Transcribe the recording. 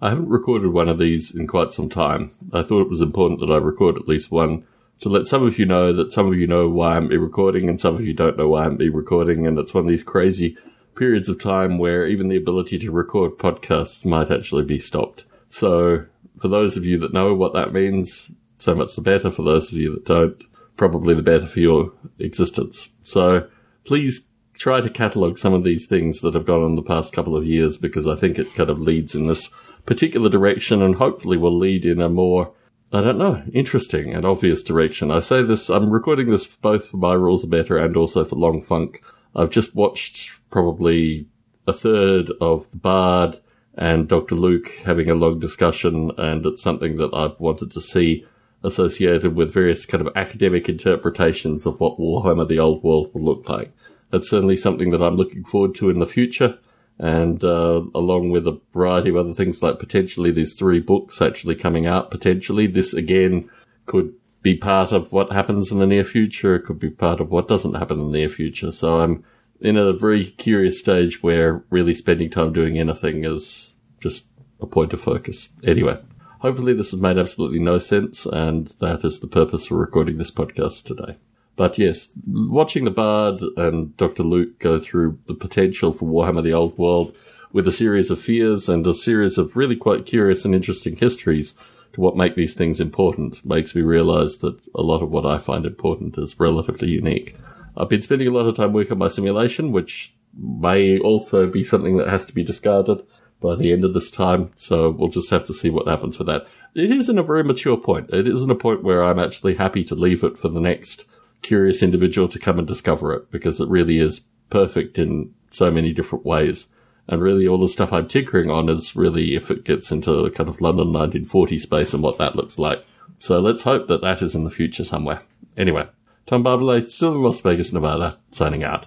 I haven't recorded one of these in quite some time. I thought it was important that I record at least one to let some of you know that some of you know why I'm recording and some of you don't know why I'm be recording. And it's one of these crazy periods of time where even the ability to record podcasts might actually be stopped. So for those of you that know what that means, so much the better. For those of you that don't, probably the better for your existence. So please try to catalog some of these things that have gone on the past couple of years because I think it kind of leads in this particular direction and hopefully will lead in a more, I don't know, interesting and obvious direction. I say this, I'm recording this both for My Rules Are Better and also for Long Funk. I've just watched probably a third of The Bard and Dr. Luke having a long discussion and it's something that I've wanted to see associated with various kind of academic interpretations of what Warhammer the Old World will look like. That's certainly something that I'm looking forward to in the future. And uh, along with a variety of other things, like potentially these three books actually coming out, potentially this again could be part of what happens in the near future. It could be part of what doesn't happen in the near future. So I'm in a very curious stage where really spending time doing anything is just a point of focus. Anyway, hopefully this has made absolutely no sense, and that is the purpose for recording this podcast today. But yes, watching the Bard and Dr. Luke go through the potential for Warhammer the Old World with a series of fears and a series of really quite curious and interesting histories to what make these things important makes me realize that a lot of what I find important is relatively unique. I've been spending a lot of time working on my simulation, which may also be something that has to be discarded by the end of this time. So we'll just have to see what happens with that. It isn't a very mature point. It isn't a point where I'm actually happy to leave it for the next curious individual to come and discover it because it really is perfect in so many different ways. And really all the stuff I'm tinkering on is really if it gets into kind of London 1940 space and what that looks like. So let's hope that that is in the future somewhere. Anyway, Tom Barbalet, still in Las Vegas, Nevada, signing out.